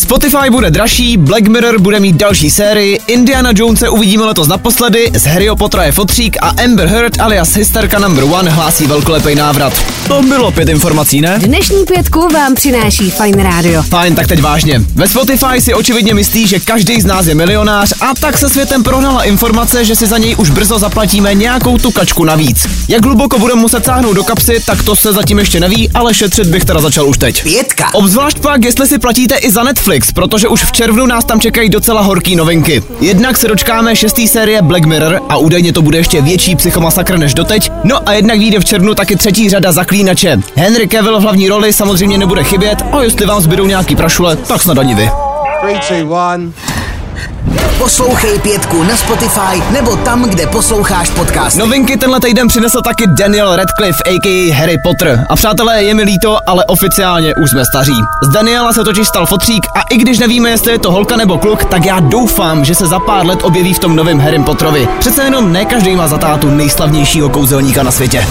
Spotify bude dražší, Black Mirror bude mít další sérii, Indiana Jonese uvidíme letos naposledy, z Harryho Pottera je fotřík a Amber Heard alias Hysterka number one hlásí velkolepý návrat. To bylo pět informací, ne? Dnešní pětku vám přináší Fine Radio. Fajn, tak teď vážně. Ve Spotify si očividně myslí, že každý z nás je milionář a tak se světem prohnala informace, že si za něj už brzo zaplatíme nějakou tu kačku navíc. Jak hluboko budeme muset sáhnout do kapsy, tak to se zatím ještě neví, ale šetřit bych teda začal už teď. Pětka. Obzvlášť pak, jestli si platíte i za Netflix, protože už v červnu nás tam čekají docela horký novinky. Jednak se dočkáme šestý série Black Mirror a údajně to bude ještě větší psychomasakr než doteď. No a jednak vyjde v červnu taky třetí řada Zaklínače. Henry Cavill v hlavní roli samozřejmě nebude chybět a jestli vám zbydou nějaký prašule, tak snad ani vy. Three, two, one. Poslouchej pětku na Spotify nebo tam, kde posloucháš podcast. Novinky tenhle týden přinesl taky Daniel Radcliffe, a.k.a. Harry Potter. A přátelé, je mi líto, ale oficiálně už jsme staří. Z Daniela se totiž stal fotřík a i když nevíme, jestli je to holka nebo kluk, tak já doufám, že se za pár let objeví v tom novém Harry Potterovi. Přece jenom ne každý má za tátu nejslavnějšího kouzelníka na světě.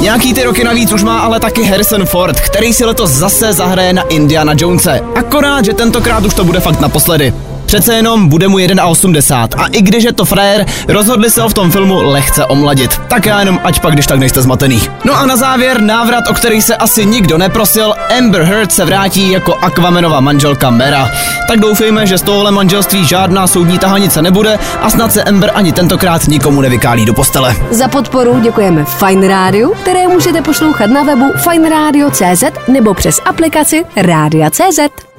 Nějaký ty roky navíc už má ale taky Harrison Ford, který si letos zase zahraje na Indiana Jonese. Akorát, že tentokrát už to bude fakt naposledy. Přece jenom bude mu 1,80 a i když je to frajer, rozhodli se ho v tom filmu lehce omladit. Tak já jenom ať pak když tak nejste zmatený. No a na závěr návrat, o který se asi nikdo neprosil, Amber Heard se vrátí jako Aquamanova manželka Mera. Tak doufejme, že z tohohle manželství žádná soudní tahanice nebude a snad se Amber ani tentokrát nikomu nevykálí do postele. Za podporu děkujeme Fine Radio, které můžete poslouchat na webu fineradio.cz nebo přes aplikaci Rádia.cz.